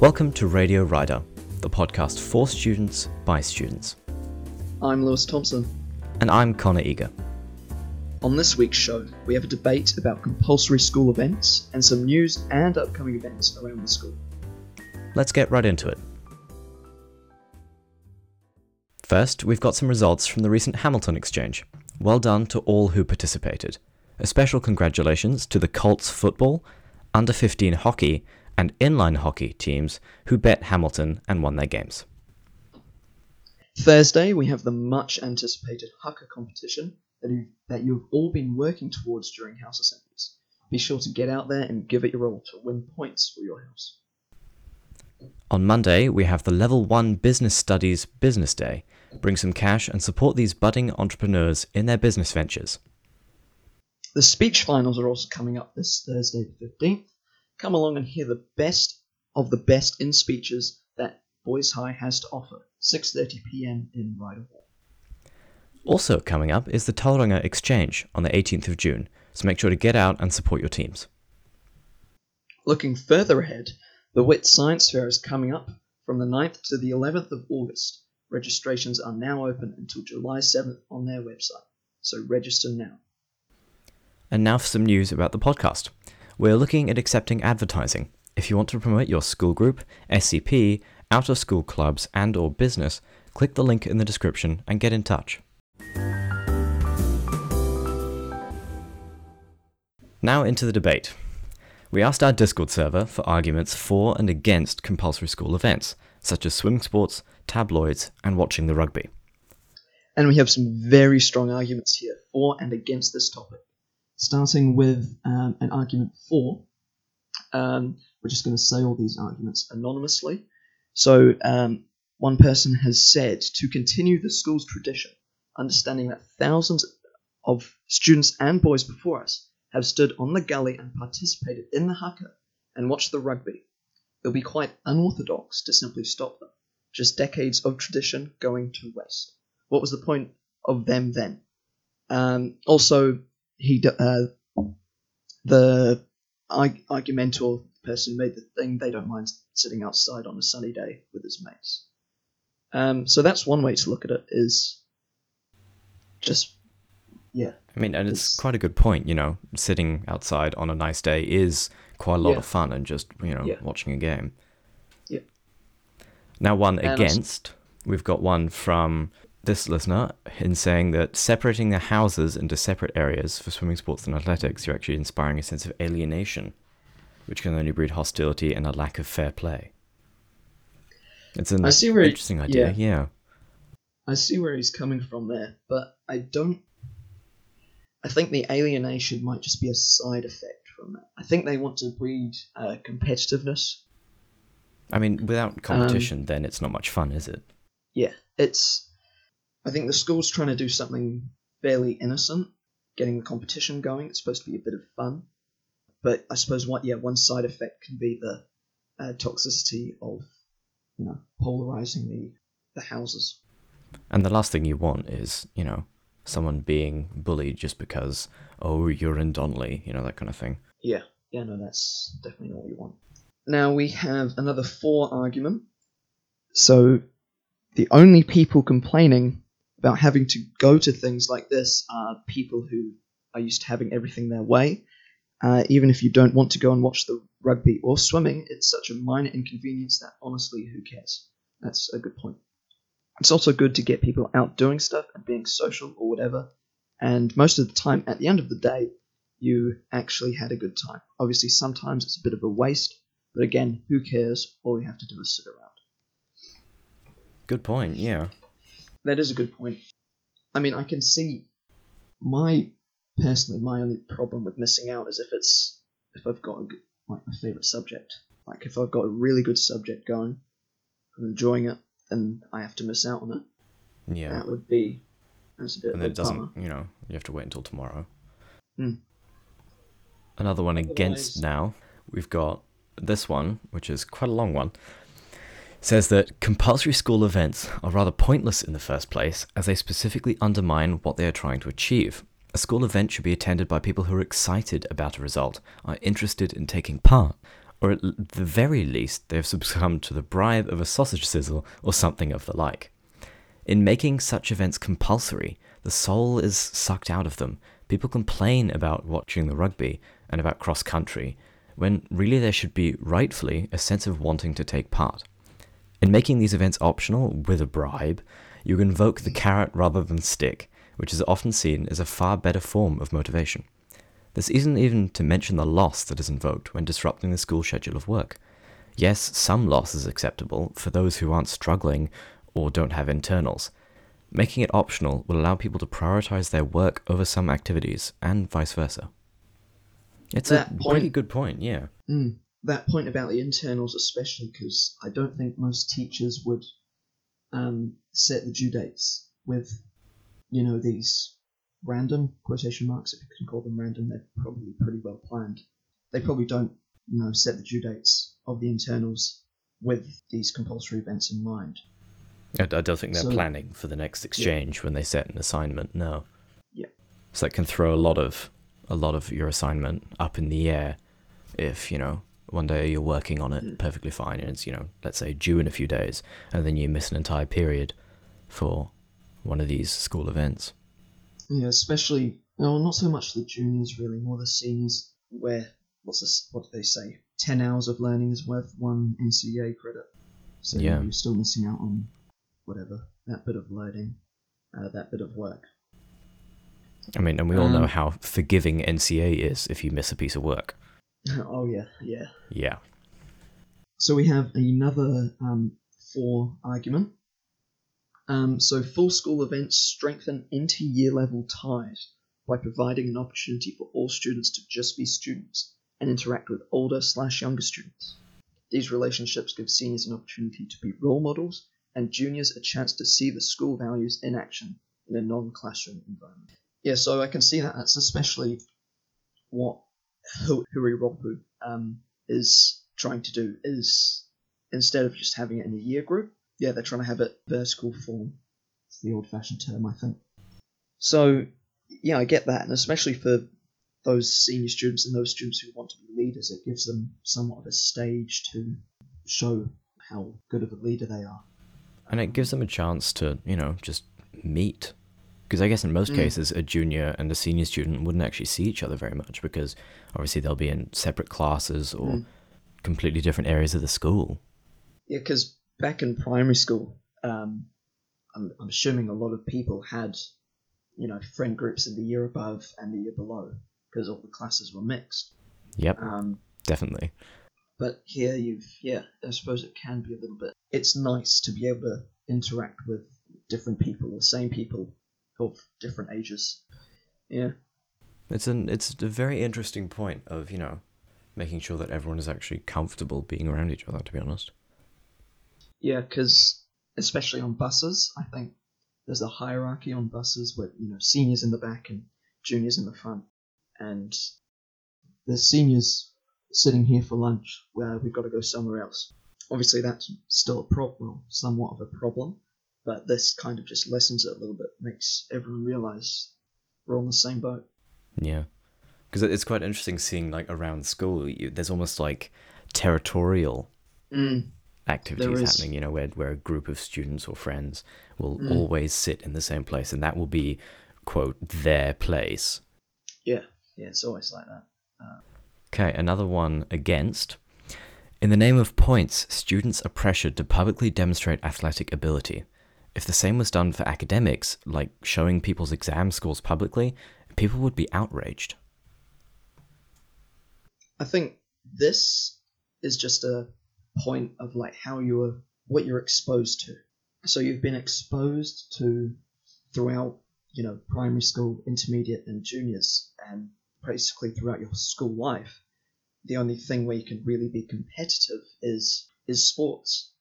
Welcome to Radio Rider, the podcast for students by students. I'm Lewis Thompson. And I'm Connor Eager. On this week's show, we have a debate about compulsory school events and some news and upcoming events around the school. Let's get right into it. First, we've got some results from the recent Hamilton Exchange. Well done to all who participated. A special congratulations to the Colts football, under 15 hockey, and inline hockey teams who bet Hamilton and won their games. Thursday, we have the much anticipated haka competition that, you, that you've all been working towards during house assemblies. Be sure to get out there and give it your all to win points for your house. On Monday, we have the Level 1 Business Studies Business Day. Bring some cash and support these budding entrepreneurs in their business ventures. The speech finals are also coming up this Thursday, the 15th. Come along and hear the best of the best in speeches that Boys High has to offer. 6:30 p.m. in Rider Hall. Also coming up is the Tauranga Exchange on the 18th of June, so make sure to get out and support your teams. Looking further ahead, the WIT Science Fair is coming up from the 9th to the 11th of August. Registrations are now open until July 7th on their website, so register now. And now for some news about the podcast. We're looking at accepting advertising. If you want to promote your school group, SCP, out of school clubs, and or business, click the link in the description and get in touch. Now into the debate. We asked our Discord server for arguments for and against compulsory school events, such as swimming sports, tabloids, and watching the rugby. And we have some very strong arguments here for and against this topic starting with um, an argument for. Um, we're just going to say all these arguments anonymously. So, um, one person has said to continue the school's tradition, understanding that thousands of students and boys before us have stood on the gully and participated in the haka and watched the rugby. It will be quite unorthodox to simply stop them. Just decades of tradition going to waste. What was the point of them then? Um, also, he uh, the argumental person made the thing they don't mind sitting outside on a sunny day with his mates. Um, so that's one way to look at it. Is just yeah. I mean, and it's, it's quite a good point. You know, sitting outside on a nice day is quite a lot yeah. of fun, and just you know yeah. watching a game. Yeah. Now, one and against, we've got one from this listener in saying that separating the houses into separate areas for swimming sports and athletics, you're actually inspiring a sense of alienation, which can only breed hostility and a lack of fair play. It's an I see where interesting he, idea, yeah. yeah. I see where he's coming from there, but I don't. I think the alienation might just be a side effect from that. I think they want to breed uh, competitiveness. I mean, without competition, um, then it's not much fun, is it? Yeah, it's I think the school's trying to do something fairly innocent, getting the competition going. It's supposed to be a bit of fun, but I suppose what yeah one side effect can be the uh, toxicity of you know polarizing the the houses. And the last thing you want is you know someone being bullied just because oh you're in Donnelly, you know that kind of thing. Yeah, yeah, no, that's definitely not what you want. Now we have another four argument. So the only people complaining about having to go to things like this are people who are used to having everything their way. Uh, even if you don't want to go and watch the rugby or swimming, it's such a minor inconvenience that honestly, who cares? That's a good point. It's also good to get people out doing stuff and being social or whatever. And most of the time, at the end of the day, you actually had a good time. Obviously, sometimes it's a bit of a waste, but again, who cares? All you have to do is sit around. Good point, yeah that is a good point. I mean, I can see my personally my only problem with missing out is if it's if I've got a like my favorite subject. Like if I've got a really good subject going, I'm enjoying it, then I have to miss out on it. Yeah, that would be. That's a bit and then it doesn't. You know, you have to wait until tomorrow. Hmm. Another one against now. We've got this one, which is quite a long one says that compulsory school events are rather pointless in the first place as they specifically undermine what they are trying to achieve. A school event should be attended by people who are excited about a result, are interested in taking part, or at the very least, they have succumbed to the bribe of a sausage sizzle or something of the like. In making such events compulsory, the soul is sucked out of them. People complain about watching the rugby and about cross country, when really there should be, rightfully, a sense of wanting to take part. In making these events optional with a bribe, you invoke the carrot rather than stick, which is often seen as a far better form of motivation. This isn't even to mention the loss that is invoked when disrupting the school schedule of work. Yes, some loss is acceptable for those who aren't struggling or don't have internals. Making it optional will allow people to prioritize their work over some activities, and vice versa. It's That a point- pretty good point, yeah. Mm, that point about the internals, especially because I don't think most teachers would um, set the due dates with, you know, these random quotation marks, if you can call them random. They're probably pretty well planned. They probably don't, you know, set the due dates of the internals with these compulsory events in mind. I, I don't think they're So- planning for the next exchange when they set an assignment. No. Yeah. So that can throw a lot of a lot of your assignment up in the air if you know one day you're working on it Mm. perfectly fine and it's you know let's say due in a few days and then you miss an entire period for one of these school events. Yeah, especially no, not so much the juniors really, more the seniors. Where what's this? What do they say? Ten hours of learning is worth one NCEA credit. So know, Yeah. you're still missing out on whatever that bit of learning, uh, that bit of work. I mean, and we all know Um, how forgiving NCEA is if you miss a piece of work. oh yeah, yeah. Yeah. So we have another um, for argument. Um, so full school events strengthen inter-year level ties by providing an opportunity for all students to just be students and interact with older slash younger students. These relationships give seniors an opportunity to be role models and juniors a chance to see the school values in action in a non-classroom environment. Yeah, so I can see that that's especially what Hu- Hui Ropu um, is trying to do is instead of just having it in a year group, yeah, they're trying to have it vertical form. It's the old-fashioned term, I think. So, yeah, I get that, and especially for those senior students and those students who want to be leaders, it gives them somewhat of a stage to show how good of a leader they are. And it gives them a chance to, you know, just meet. Because I guess in most Mm. cases, a junior and a senior student wouldn't actually see each other very much because obviously they'll be in separate classes or Mm. completely different areas of the school. Yeah, because back in primary school, um, I'm, I'm assuming a lot of people had, you know, friend groups in the year above and the year below because all the classes were mixed. Yep, Um, definitely. but here you've, yeah, I suppose it can be a little bit. It's nice to be able to interact with different people, the same people of different ages. Yeah. It's an it's a very interesting point of you know making sure that everyone is actually comfortable being around each other. To be honest. Yeah, because especially on buses, I think there's a hierarchy on buses with you know seniors in the back and juniors in the front, and the seniors sitting here for lunch where we've got to go somewhere else. Obviously, that's still a problem, somewhat of a problem, but this kind of just lessens it a little bit, makes everyone realize we're on the same boat. Yeah, because it's quite interesting seeing like around school. You, there's almost like territorial Mm. activities happening. You know, where where a group of students or friends will Mm. always sit in the same place, and that will be quote their place. Yeah, yeah, it's always like that. Okay, another one against. In the name of points, students are pressured to publicly demonstrate athletic ability. If the same was done for academics, like showing people's exam scores publicly, people would be outraged. I think this is just a point of like how you're what you're exposed to. So you've been exposed to throughout, you know, primary school, intermediate, and juniors, and basically throughout your school life. The only thing where you can really be competitive is is sports.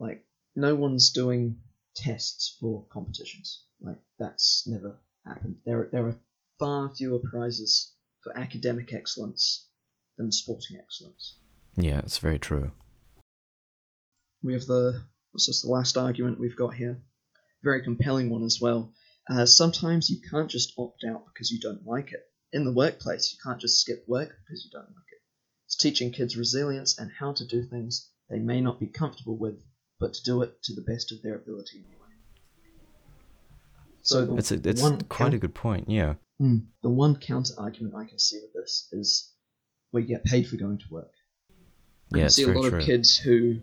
Like no one's doing tests for competitions. Like that's never happened. There there are far fewer prizes for academic excellence than sporting excellence. Yeah, it's very true. We have the what's this the last argument we've got here? Very compelling one as well. Uh, sometimes you can't just opt out because you don't like it. In the workplace, you can't just skip work because you don't like it. It's teaching kids resilience and how to do things they may not be comfortable with, but to do it to the best of their ability anyway. So It's a, it's quite a good point. Yeah. Hmm. the one counter argument I can see with this is we get paid for going to work. I Yeah, it's see a lot true. of kids who,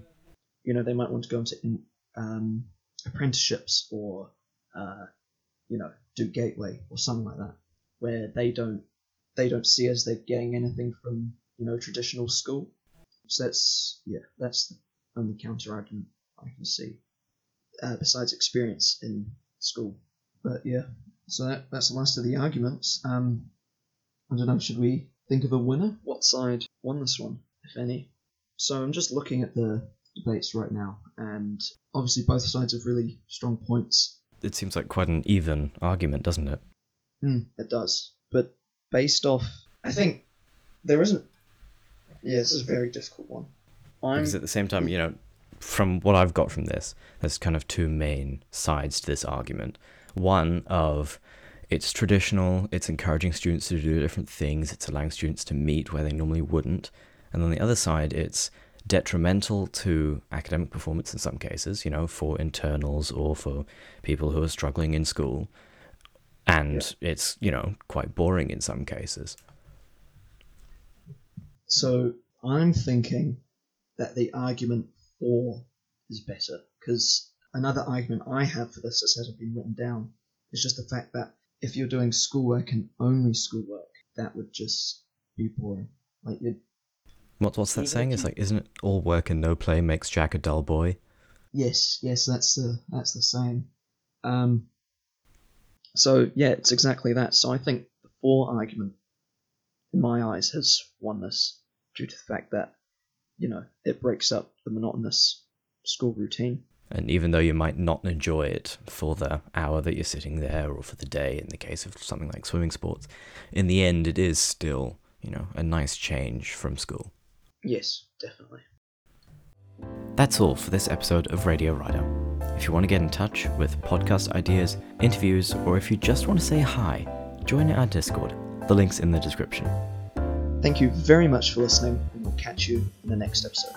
you know, they might want to go into um, apprenticeships or, uh, you know, do gateway or something like that, where they don't they don't see as they're getting anything from you know traditional school. So that's yeah, that's the only counter argument I can see, uh, besides experience in school. But yeah, so that, that's the last of the arguments. Um, I don't know. Should we think of a winner? What side won this one, if any? So I'm just looking at the debates right now, and obviously both sides have really strong points. It seems like quite an even argument, doesn't it? Mm, it does, but based off, I think there isn't. Yeah, this is a very difficult one. I'm Because at the same time, you know, from what I've got from this, there's kind of two main sides to this argument. One of it's traditional, it's encouraging students to do different things, it's allowing students to meet where they normally wouldn't. And on the other side, it's detrimental to academic performance in some cases, you know, for internals or for people who are struggling in school. And it's, you know, quite boring in some cases. So I'm thinking that the argument for is better because another argument I have for this that hasn't been written down is just the fact that if you're doing schoolwork and only schoolwork, that would just be boring. Like you, What, what's that saying? if It's like, isn't it all work and no play makes Jack a dull boy? yes, yes, that's the that's the same. Um, so yeah, it's exactly that. So I think the for argument, in my eyes, has won this due to the fact that you know it breaks up the monotonous school routine. And even though you might not enjoy it for the hour that you're sitting there or for the day, in the case of something like swimming sports, in the end, it is still, you know, a nice change from school. Yes, definitely. That's all for this episode of Radio Rider. If you want to get in touch with podcast ideas, interviews, or if you just want to say hi, join our Discord. The link's in the description. Thank you very much for listening, and we'll catch you in the next episode.